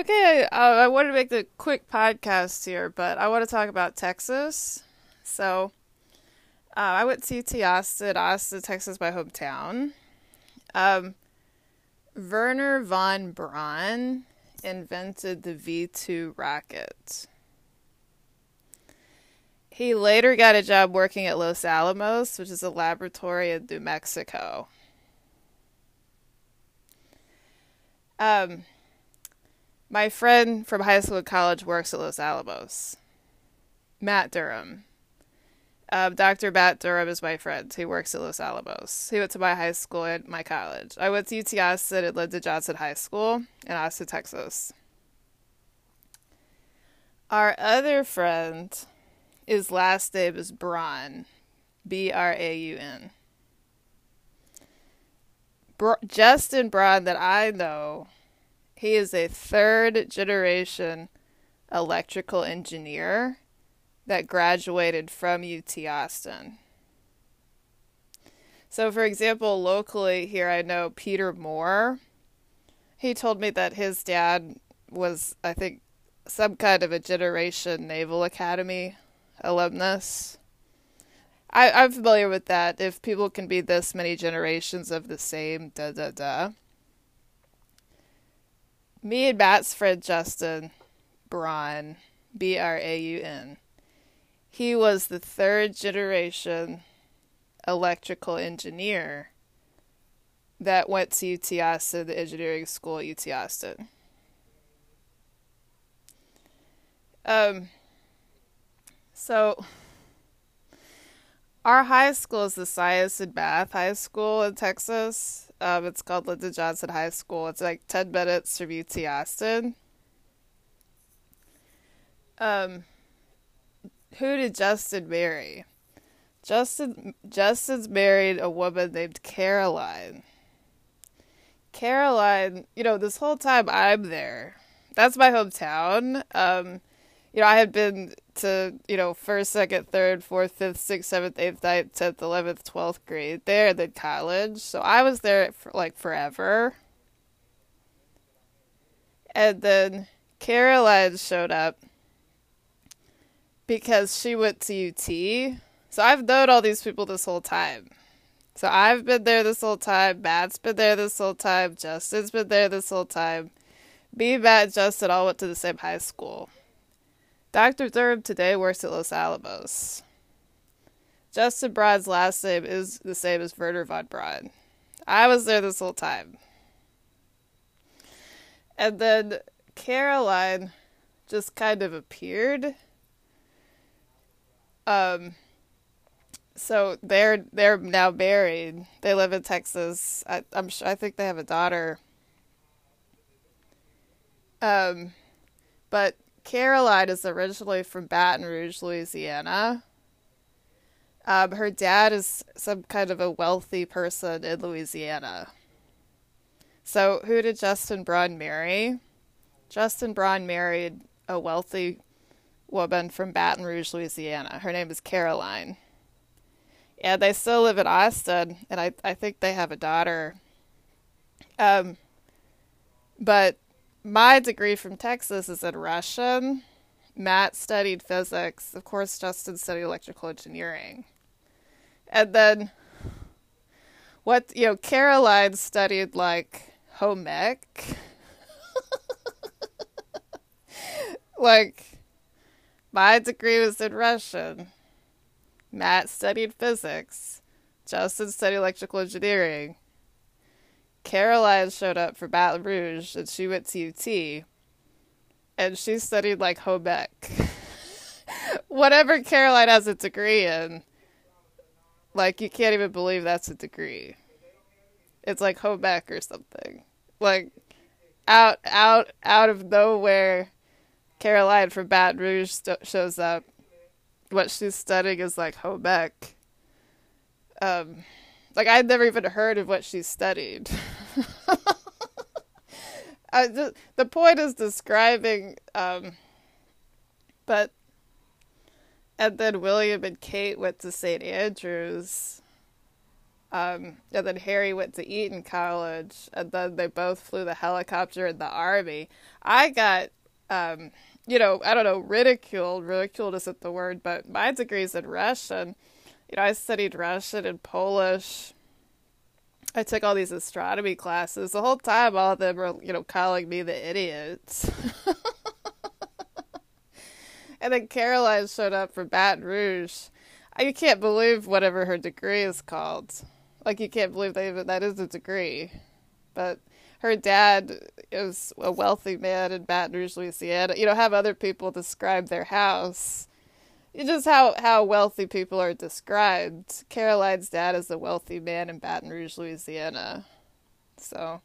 Okay, I want to make the quick podcast here, but I want to talk about Texas. So, uh, I went to UT Austin, Austin, Texas, my hometown. Um, Wernher von Braun invented the V 2 rocket. He later got a job working at Los Alamos, which is a laboratory in New Mexico. Um, my friend from high school and college works at Los Alamos. Matt Durham. Um, Dr. Matt Durham is my friend. He works at Los Alamos. He went to my high school and my college. I went to UT Austin at Lyndon Johnson High School in Austin, Texas. Our other friend, his last name is Braun. B R A U N. Justin Braun, that I know, he is a third generation electrical engineer that graduated from UT Austin. So, for example, locally here, I know Peter Moore. He told me that his dad was, I think, some kind of a Generation Naval Academy alumnus. I, I'm familiar with that. If people can be this many generations of the same, da da da. Me and Matt's friend Justin Braun, B R A U N, he was the third generation electrical engineer that went to UT Austin, the engineering school at UT Austin. Um, so our high school is the Science and Math High School in Texas. Um, it's called Lyndon Johnson High School. It's like 10 minutes from UT Austin. Um, who did Justin marry? Justin Justin's married a woman named Caroline. Caroline, you know, this whole time I'm there. That's my hometown. Um, you know, I had been to, you know, first, second, third, fourth, fifth, sixth, seventh, eighth, ninth, tenth, eleventh, twelfth grade there, then college. So I was there for like forever. And then Caroline showed up because she went to UT. So I've known all these people this whole time. So I've been there this whole time. Matt's been there this whole time. Justin's been there this whole time. Me, Matt, and Justin all went to the same high school. Dr. Durham today works at Los Alamos. Justin Braun's last name is the same as Wernher von Braun. I was there this whole time. And then Caroline just kind of appeared um, so they're they're now married. They live in Texas. I, I'm sure. I think they have a daughter. Um, but Caroline is originally from Baton Rouge, Louisiana. Um, her dad is some kind of a wealthy person in Louisiana. So, who did Justin Braun marry? Justin Braun married a wealthy woman from Baton Rouge, Louisiana. Her name is Caroline. And they still live in Austin, and I, I think they have a daughter. Um, but my degree from Texas is in Russian. Matt studied physics. Of course, Justin studied electrical engineering. And then, what, you know, Caroline studied like home ec. like, my degree was in Russian. Matt studied physics. Justin studied electrical engineering. Caroline showed up for Baton Rouge and she went to UT. And she studied like home. Whatever Caroline has a degree in, like you can't even believe that's a degree. It's like home or something. Like out out out of nowhere Caroline from Baton Rouge st- shows up. What she's studying is like home. Um, like I'd never even heard of what she studied. just, the point is describing, um, but and then William and Kate went to St. Andrews. Um, and then Harry went to Eton College, and then they both flew the helicopter in the army. I got, um, you know, I don't know, ridiculed. Ridiculed isn't the word, but my degree's in Russian. You know, I studied Russian and Polish. I took all these astronomy classes. The whole time, all of them were, you know, calling me the idiots. and then Caroline showed up from Baton Rouge. You can't believe whatever her degree is called. Like you can't believe that even that is a degree. But her dad is a wealthy man in Baton Rouge, Louisiana. You know, have other people describe their house. Just how, how wealthy people are described. Caroline's dad is a wealthy man in Baton Rouge, Louisiana. So,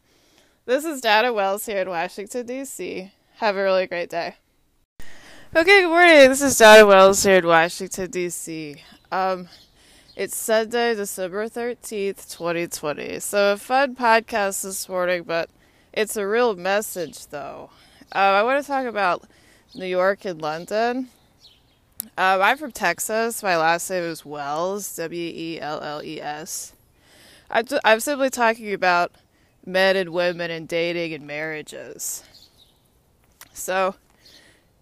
this is Dana Wells here in Washington, D.C. Have a really great day. Okay, good morning. This is Donna Wells here in Washington, D.C. Um, it's Sunday, December 13th, 2020. So, a fun podcast this morning, but it's a real message, though. Uh, I want to talk about New York and London. Um, I'm from Texas. My last name is Wells, W E L L E S. I'm simply talking about men and women and dating and marriages. So,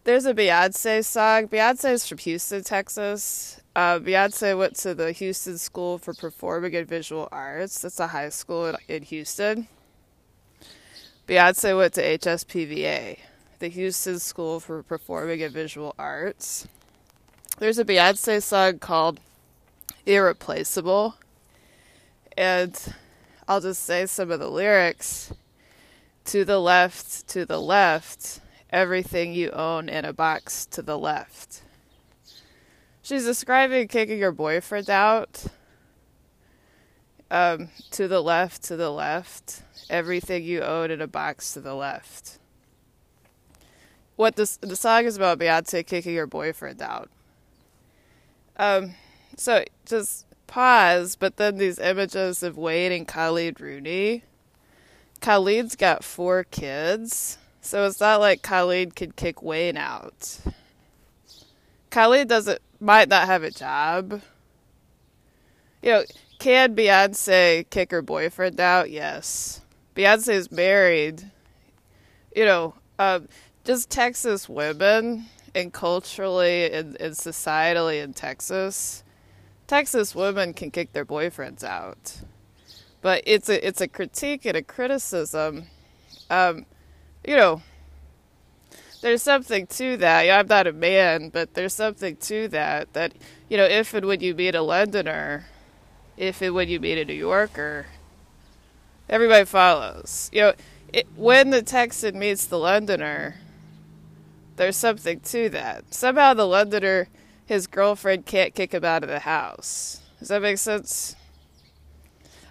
there's a Beyonce song. Beyonce is from Houston, Texas. Uh, Beyonce went to the Houston School for Performing and Visual Arts. That's a high school in, in Houston. Beyonce went to HSPVA, the Houston School for Performing and Visual Arts. There's a Beyonce song called Irreplaceable. And I'll just say some of the lyrics. To the left, to the left, everything you own in a box to the left. She's describing kicking her boyfriend out. Um, to the left, to the left. Everything you own in a box to the left. What this the song is about Beyonce kicking her boyfriend out. Um, so just pause, but then these images of Wayne and Colleen Rooney. Colleen's got four kids, so it's not like Colleen could kick Wayne out. Colleen doesn't might not have a job. You know, can Beyonce kick her boyfriend out? Yes. Beyonce is married. You know, um, just Texas women and culturally and, and societally in Texas, Texas women can kick their boyfriends out. But it's a it's a critique and a criticism. Um, you know, there's something to that. I'm not a man, but there's something to that. That you know, if and when you meet a Londoner, if and when you meet a New Yorker, everybody follows. You know, it, when the Texan meets the Londoner, there's something to that. Somehow the Londoner, his girlfriend can't kick him out of the house. Does that make sense?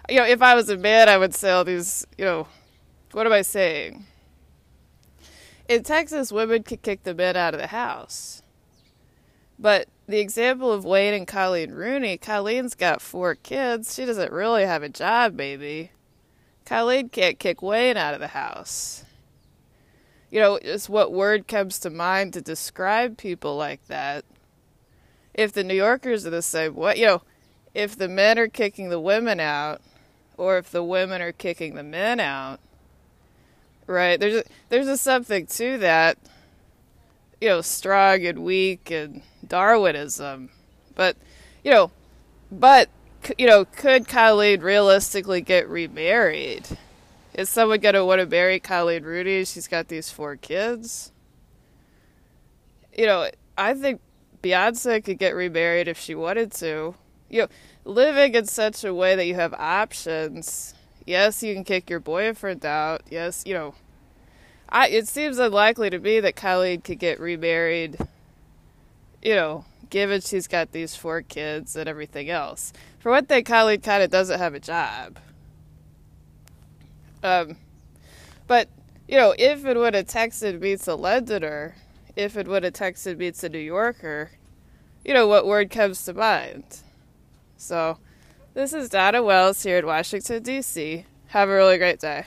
You know, if I was a man, I would say all these. You know, what am I saying? in Texas, women could kick the men out of the house. But the example of Wayne and Colleen Rooney, Colleen's got four kids. She doesn't really have a job, maybe. Colleen can't kick Wayne out of the house. You know, just what word comes to mind to describe people like that? If the New Yorkers are the same way, you know, if the men are kicking the women out, or if the women are kicking the men out, Right. There's a, there's a something to that. You know, strong and weak and Darwinism. But, you know, but you know, could Colleen realistically get remarried? Is someone to want to marry Colleen Rooney? She's got these four kids. You know, I think Beyonce could get remarried if she wanted to. You know, living in such a way that you have options yes, you can kick your boyfriend out. Yes, you know, I it seems unlikely to me that Colleen could get remarried. You know, given she's got these four kids and everything else. For one thing, Colleen kind of doesn't have a job. Um, but you know, if and when a Texan meets a Londoner, if and when a Texan meets a New Yorker, you know what word comes to mind. So. This is Donna Wells here in Washington, D.C. Have a really great day.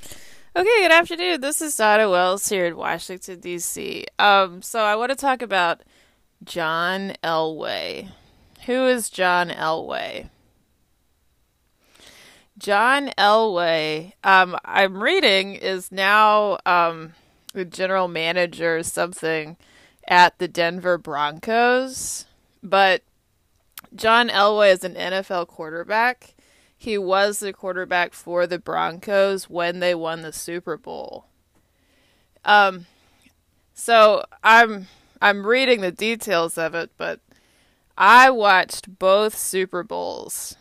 Okay, good afternoon. This is Donna Wells here in Washington, D.C. Um, so I want to talk about John Elway. Who is John Elway? John Elway, um, I'm reading, is now um, the general manager or something at the Denver Broncos. But John Elway is an NFL quarterback. He was the quarterback for the Broncos when they won the Super Bowl. Um, so I'm I'm reading the details of it, but I watched both Super Bowls.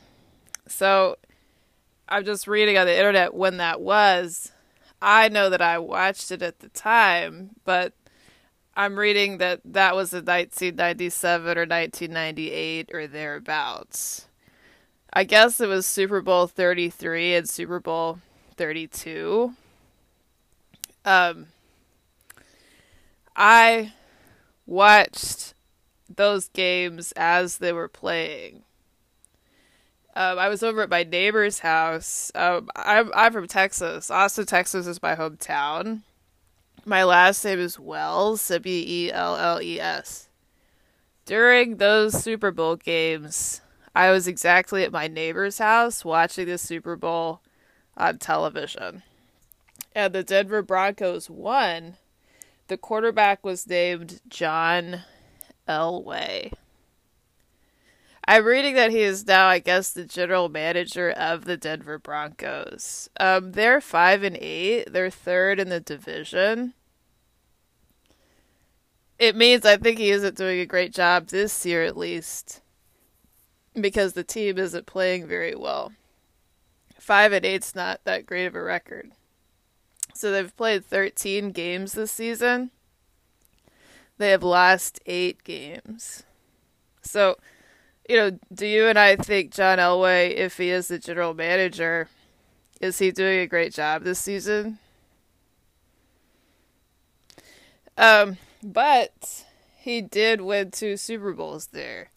So I'm just reading on the internet when that was. I know that I watched it at the time, but I'm reading that that was in 1997 or 1998 or thereabouts. I guess it was Super Bowl 33 and Super Bowl 32. Um, I watched those games as they were playing. Um, I was over at my neighbor's house. Um, I'm I'm from Texas. Austin, Texas is my hometown. My last name is Wells, W E L L E S. During those Super Bowl games, I was exactly at my neighbor's house watching the Super Bowl on television. And the Denver Broncos won. The quarterback was named John Elway. I'm reading that he is now, I guess, the general manager of the Denver Broncos. Um, they're five and eight. They're third in the division. It means I think he isn't doing a great job this year, at least, because the team isn't playing very well. Five and eight's not that great of a record. So they've played 13 games this season. They have lost eight games. So you know, do you and I think John Elway, if he is the general manager, is he doing a great job this season? Um, but he did win two Super Bowls there.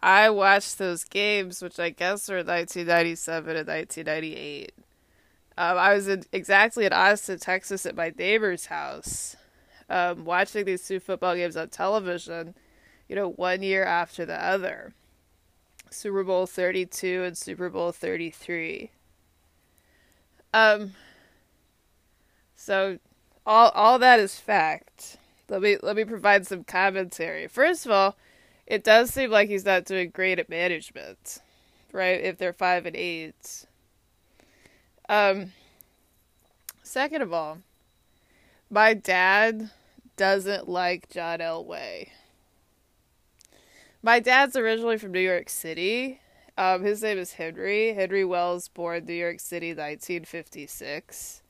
I watched those games, which I guess were 1997 and 1998. Um, I was in, exactly in Austin, Texas, at my neighbor's house, um, watching these two football games on television. You know, one year after the other. Super Bowl 32 and Super Bowl 33. Um so all all that is fact. Let me let me provide some commentary. First of all, it does seem like he's not doing great at management, right? If they're 5 and 8. Um second of all, my dad doesn't like John Elway. My dad's originally from New York City. Um, his name is Henry. Henry Wells, born New York City, 1956.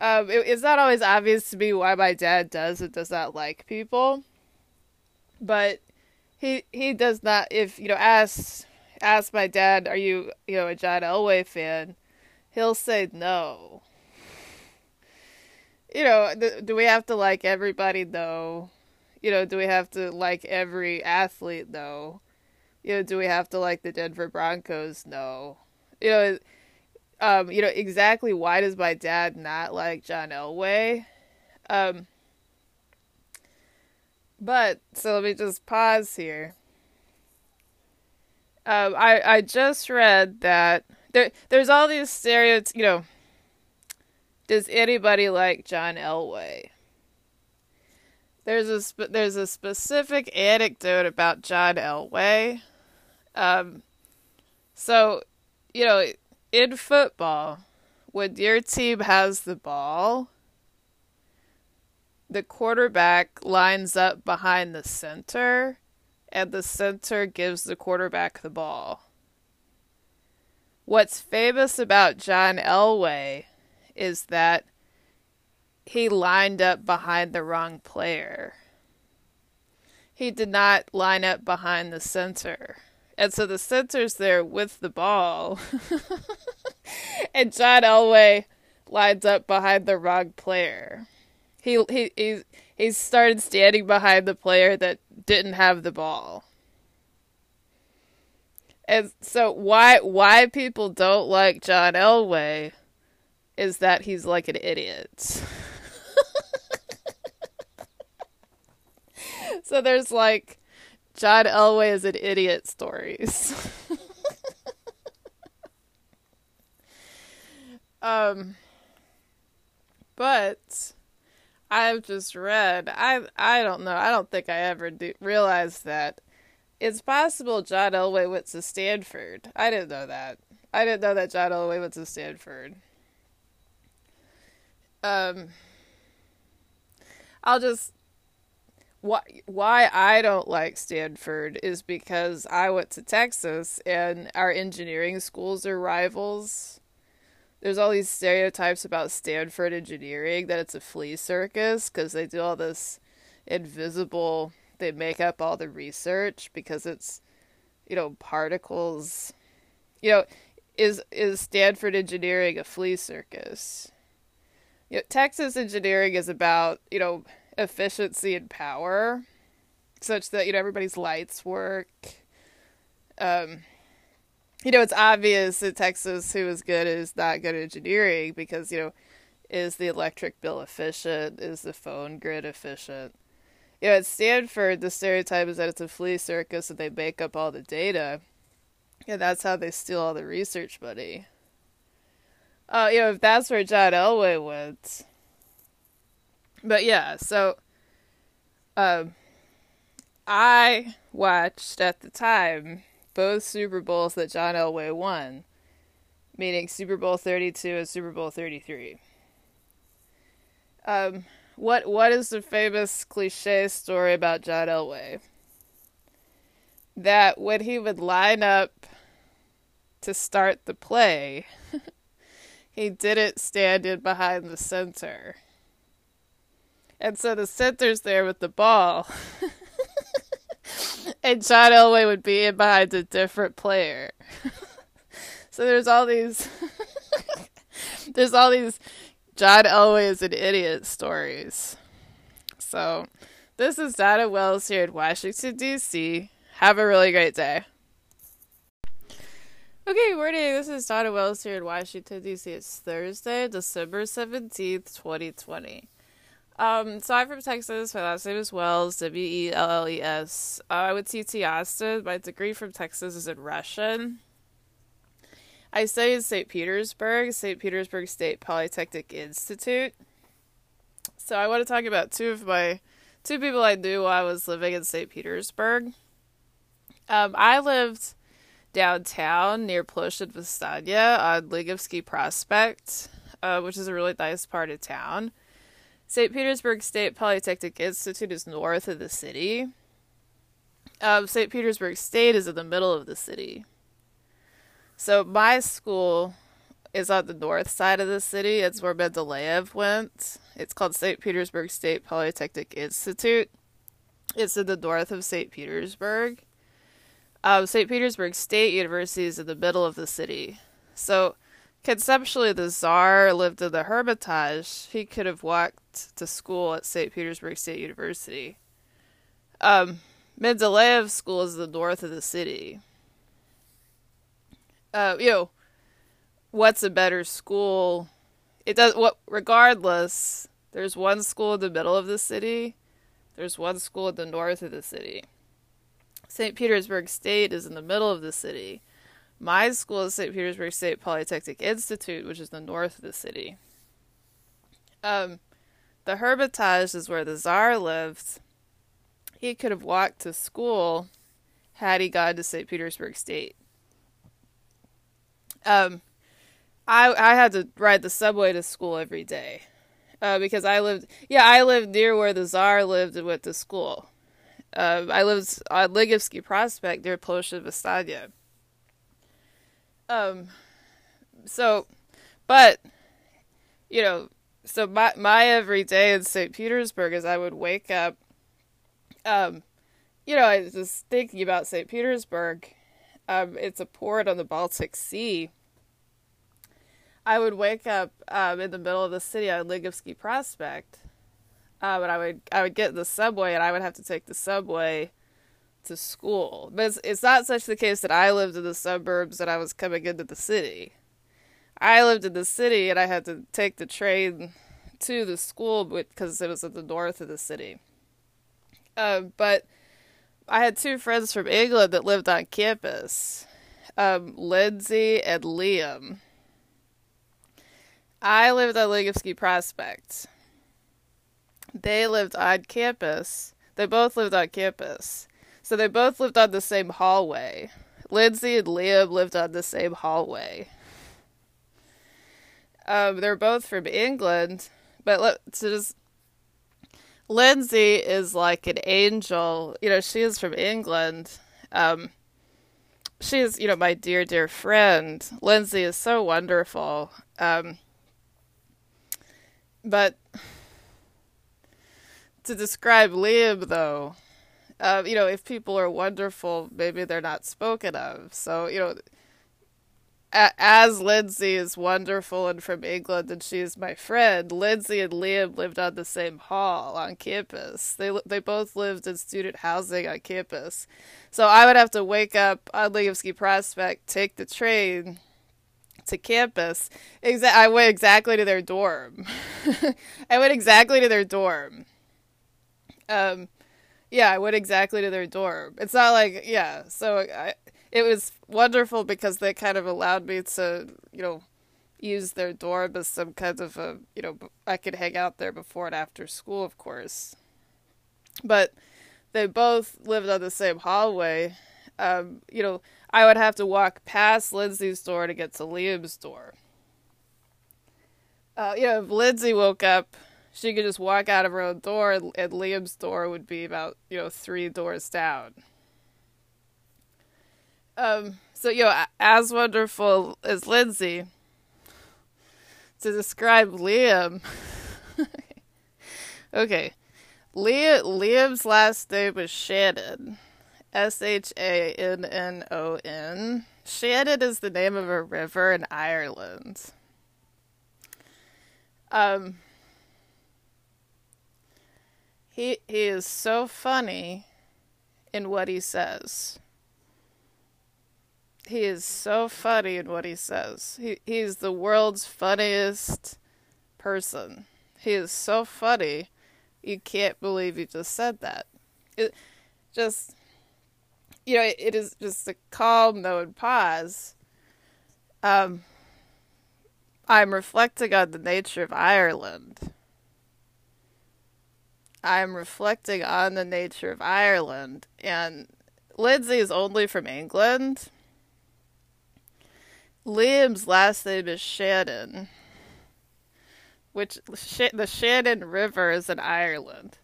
Um, it, it's not always obvious to me why my dad does and does not like people, but he he does not. If you know, ask ask my dad, are you you know a John Elway fan? He'll say no. You know, th- do we have to like everybody? No you know, do we have to like every athlete? No. You know, do we have to like the Denver Broncos? No. You know, um, you know exactly why does my dad not like John Elway? Um, but so let me just pause here. Um, I I just read that there there's all these stereotypes. You know, does anybody like John Elway? There's a there's a specific anecdote about John Elway. Um, so, you know, in football, when your team has the ball, the quarterback lines up behind the center, and the center gives the quarterback the ball. What's famous about John Elway is that he lined up behind the wrong player. He did not line up behind the center. And so the center's there with the ball. and John Elway lines up behind the wrong player. He he he he started standing behind the player that didn't have the ball. And so why why people don't like John Elway is that he's like an idiot. so there's like John Elway is an idiot stories. Um, but I've just read. I I don't know. I don't think I ever do, realized that it's possible John Elway went to Stanford. I didn't know that. I didn't know that John Elway went to Stanford. Um, I'll just why why I don't like Stanford is because I went to Texas and our engineering schools are rivals. There's all these stereotypes about Stanford engineering that it's a flea circus because they do all this invisible they make up all the research because it's you know particles you know is is Stanford engineering a flea circus? You know, Texas engineering is about, you know, efficiency and power, such that you know everybody's lights work. Um, you know, it's obvious that Texas, who is good, is not good at engineering because you know, is the electric bill efficient? Is the phone grid efficient? You know, at Stanford, the stereotype is that it's a flea circus and they make up all the data. Yeah, that's how they steal all the research money. Uh, you know, if that's where John Elway went, but yeah, so um, I watched at the time both Super Bowls that John Elway won, meaning Super Bowl 32 and Super Bowl 33. Um, what what is the famous cliche story about John Elway? That when he would line up to start the play, he didn't stand in behind the center. And so the center's there with the ball. and John Elway would be in behind a different player. so there's all these there's all these John Elway is an idiot stories. So this is Donna Wells here in Washington DC. Have a really great day. Okay, morning. This is Donna Wells here in Washington DC. It's Thursday, December seventeenth, twenty twenty. Um, so I'm from Texas. My last name is Wells, W E L L E S. Uh, I went to UT Austin. My degree from Texas is in Russian. I studied in St. Petersburg, St. Petersburg State Polytechnic Institute. So I want to talk about two of my two people I knew while I was living in St. Petersburg. Um, I lived downtown near Ploshchad Vosstaniya on Ligovsky Prospect, uh, which is a really nice part of town. St. Petersburg State Polytechnic Institute is north of the city. Um, St. Petersburg State is in the middle of the city. So my school is on the north side of the city. It's where Mendeleev went. It's called St. Petersburg State Polytechnic Institute. It's in the north of St. Petersburg. Um, St. Petersburg State University is in the middle of the city. So Conceptually, the Tsar lived in the Hermitage. He could have walked to school at St. Petersburg State University. Um, Mendeleev School is the north of the city. Uh, you know, what's a better school? It does what regardless. There's one school in the middle of the city. There's one school in the north of the city. St. Petersburg State is in the middle of the city. My school is St. Petersburg State Polytechnic Institute, which is the north of the city. Um, the Hermitage is where the Tsar lived. He could have walked to school had he gone to St. Petersburg State. Um, I I had to ride the subway to school every day, uh, because I lived yeah I lived near where the Tsar lived and went to school. Uh, I lived on Ligovsky Prospect near Vosstaniya. Um, so, but, you know, so my, my every day in St. Petersburg is I would wake up, um, you know, I was just thinking about St. Petersburg. Um, it's a port on the Baltic Sea. I would wake up um, in the middle of the city on Ligovsky Prospect, um, and I would I would get the subway, and I would have to take the subway to school. But it's, it's not such the case that I lived in the suburbs and I was coming into the city. I lived in the city and I had to take the train to the school because it was at the north of the city. Uh, but I had two friends from England that lived on campus, um, Lindsay and Liam. I lived on Ligovsky Prospect. They lived on campus. They both lived on campus. So they both lived on the same hallway. Lindsay and Liam lived on the same hallway. Um, they're both from England, but let's just. Lindsay is like an angel. You know, she is from England. Um, she is, you know, my dear, dear friend. Lindsay is so wonderful. Um, but to describe Liam, though, uh, you know, if people are wonderful, maybe they're not spoken of. So, you know, as Lindsay is wonderful and from England and she's my friend, Lindsay and Liam lived on the same hall on campus. They they both lived in student housing on campus. So I would have to wake up on Ligovsky Prospect, take the train to campus. Exa- I went exactly to their dorm. I went exactly to their dorm. Um, yeah, I went exactly to their dorm. It's not like yeah. So I, it was wonderful because they kind of allowed me to you know use their dorm as some kind of a you know I could hang out there before and after school, of course. But they both lived on the same hallway. Um, you know, I would have to walk past Lindsay's door to get to Liam's door. Uh, you know, if Lindsay woke up she could just walk out of her own door, and, Liam's door would be about you know three doors down. Um, so you know, as wonderful as Lindsay, to describe Liam. okay, Liam, Liam's last name was Shannon, S H A N N O N. Shannon is the name of a river in Ireland. Um, he he is so funny in what he says. He is so funny in what he says. He he's the world's funniest person. He is so funny. You can't believe he just said that. It just you know, it, it is just a calm and pause. Um I'm reflecting on the nature of Ireland I'm reflecting on the nature of Ireland, and Lindsay is only from England. Liam's last name is Shannon, which the Shannon River is in Ireland.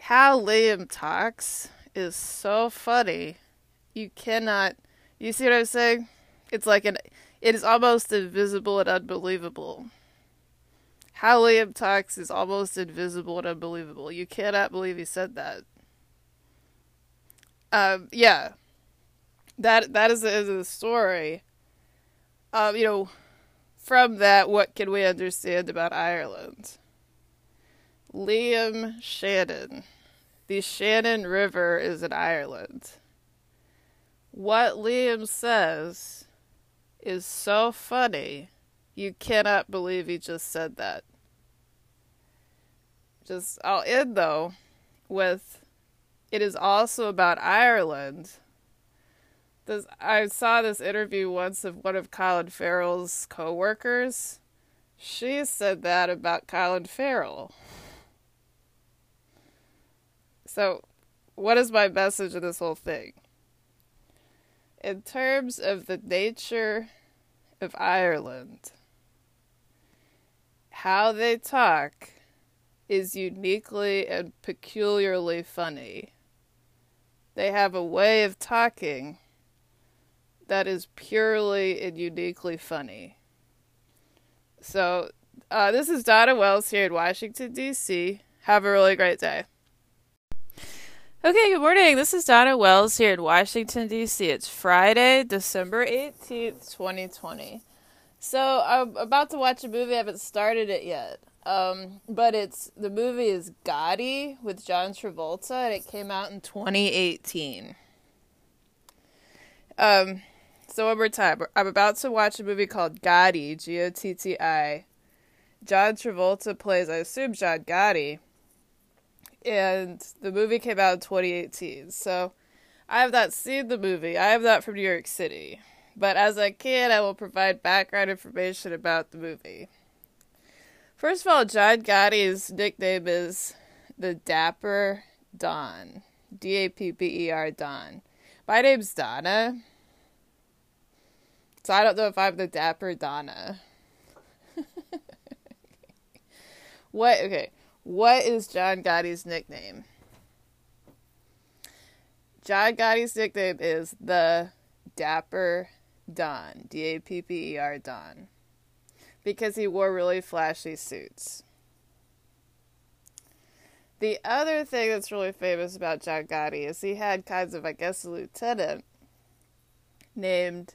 How Liam talks is so funny. You cannot. You see what I'm saying? It's like an. It is almost invisible and unbelievable. How Liam talks is almost invisible and unbelievable. You cannot believe he said that. Um, yeah, that that is the end of the story. Um, you know, from that, what can we understand about Ireland? Liam Shannon. The Shannon River is in Ireland. What Liam says is so funny, you cannot believe he just said that just I'll end though with it is also about Ireland. This, I saw this interview once of one of Colin Farrell's co-workers. She said that about Colin Farrell. So, what is my message of this whole thing? In terms of the nature of Ireland, how they talk is uniquely and peculiarly funny. They have a way of talking that is purely and uniquely funny. So, uh, this is Donna Wells here in Washington, D.C. Have a really great day. Okay, good morning. This is Donna Wells here in Washington, D.C. It's Friday, December 18th, 2020. So, I'm about to watch a movie. I haven't started it yet. Um, but it's the movie is Gotti with John Travolta, and it came out in 2018. Um, so one more time, I'm about to watch a movie called Gotti, G O T T I. John Travolta plays, I assume, John Gotti, and the movie came out in 2018. So I have not seen the movie. I am not from New York City, but as I can, I will provide background information about the movie. First of all, John Gotti's nickname is the Dapper Don. D A P P E R Don. My name's Donna. So I don't know if I'm the Dapper Donna. what okay. What is John Gotti's nickname? John Gotti's nickname is the Dapper Don. D A P P E R Don. Because he wore really flashy suits. The other thing that's really famous about John Gotti is he had kinds of, I guess, a lieutenant named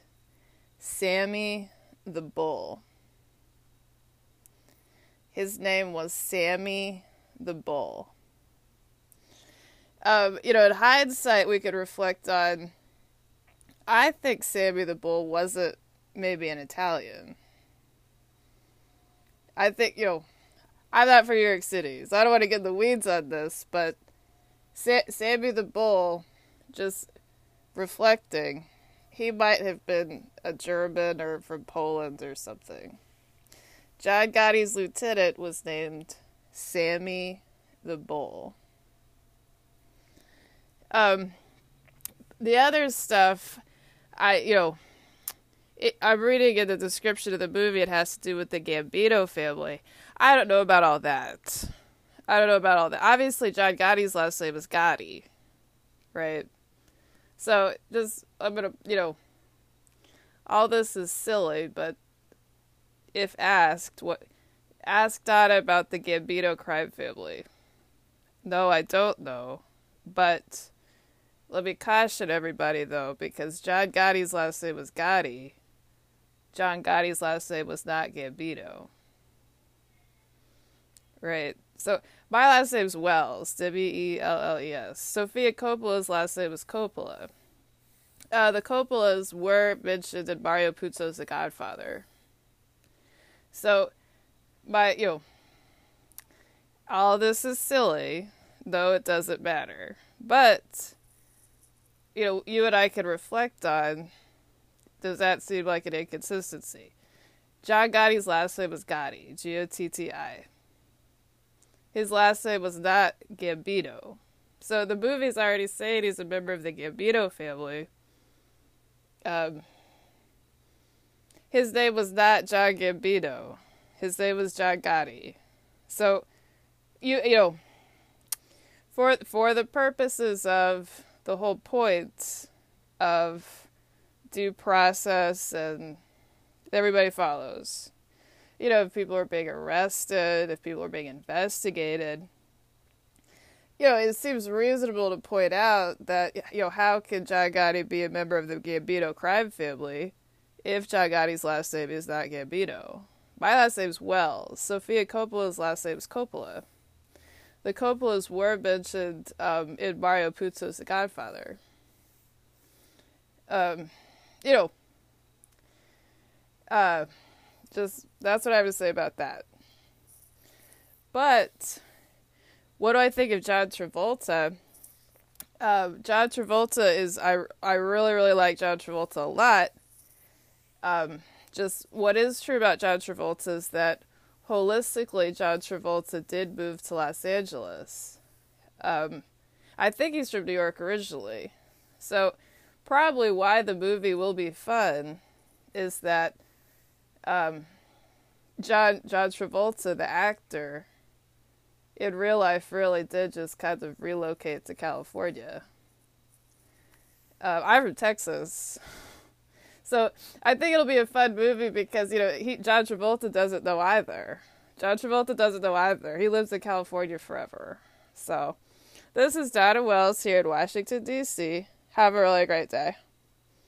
Sammy the Bull. His name was Sammy the Bull. Um, you know, in hindsight, we could reflect on. I think Sammy the Bull wasn't maybe an Italian. I think, you know, I'm not for New York City, so I don't want to get the weeds on this, but Sa- Sammy the Bull, just reflecting, he might have been a German or from Poland or something. John Gotti's lieutenant was named Sammy the Bull. Um, the other stuff, I you know, it, I'm reading in the description of the movie. It has to do with the Gambino family. I don't know about all that. I don't know about all that. Obviously, John Gotti's last name is Gotti, right? So just I'm gonna you know, all this is silly, but if asked, what ask Donna about the Gambino crime family. No, I don't know, but let me caution everybody though, because John Gotti's last name was Gotti. John Gotti's last name was not Gambino. Right. So my last name's Wells, W E L L E S. Sofia Coppola's last name was Coppola. Uh, the Coppolas were mentioned in Mario Puzo's The Godfather. So, my you know, all this is silly, though it doesn't matter. But you know, you and I can reflect on does that seem like an inconsistency? John Gotti's last name was Gotti, G O T T I. His last name was not Gambino. So the movie's already saying he's a member of the Gambino family. Um, his name was not John Gambino. His name was John Gotti. So, you you know, for for the purposes of the whole point of due process and everybody follows. You know, if people are being arrested, if people are being investigated, you know, it seems reasonable to point out that, you know, how can John Gotti be a member of the Gambino crime family if John Gotti's last name is not Gambino? My last name's Wells. Sofia Coppola's last name is Coppola the Coppolas were mentioned um, in Mario Puzo's The Godfather. Um, you know, uh, just that's what I have to say about that. But what do I think of John Travolta? Um, John Travolta is I I really really like John Travolta a lot. Um, just what is true about John Travolta is that holistically, John Travolta did move to Los Angeles. Um, I think he's from New York originally. So, probably why the movie will be fun is that um, John John Travolta, the actor, in real life really did just kind of relocate to California. Uh, I'm from Texas. So I think it'll be a fun movie because you know he John Travolta doesn't know either. John Travolta doesn't know either. He lives in California forever. So this is Donna Wells here in Washington D.C. Have a really great day.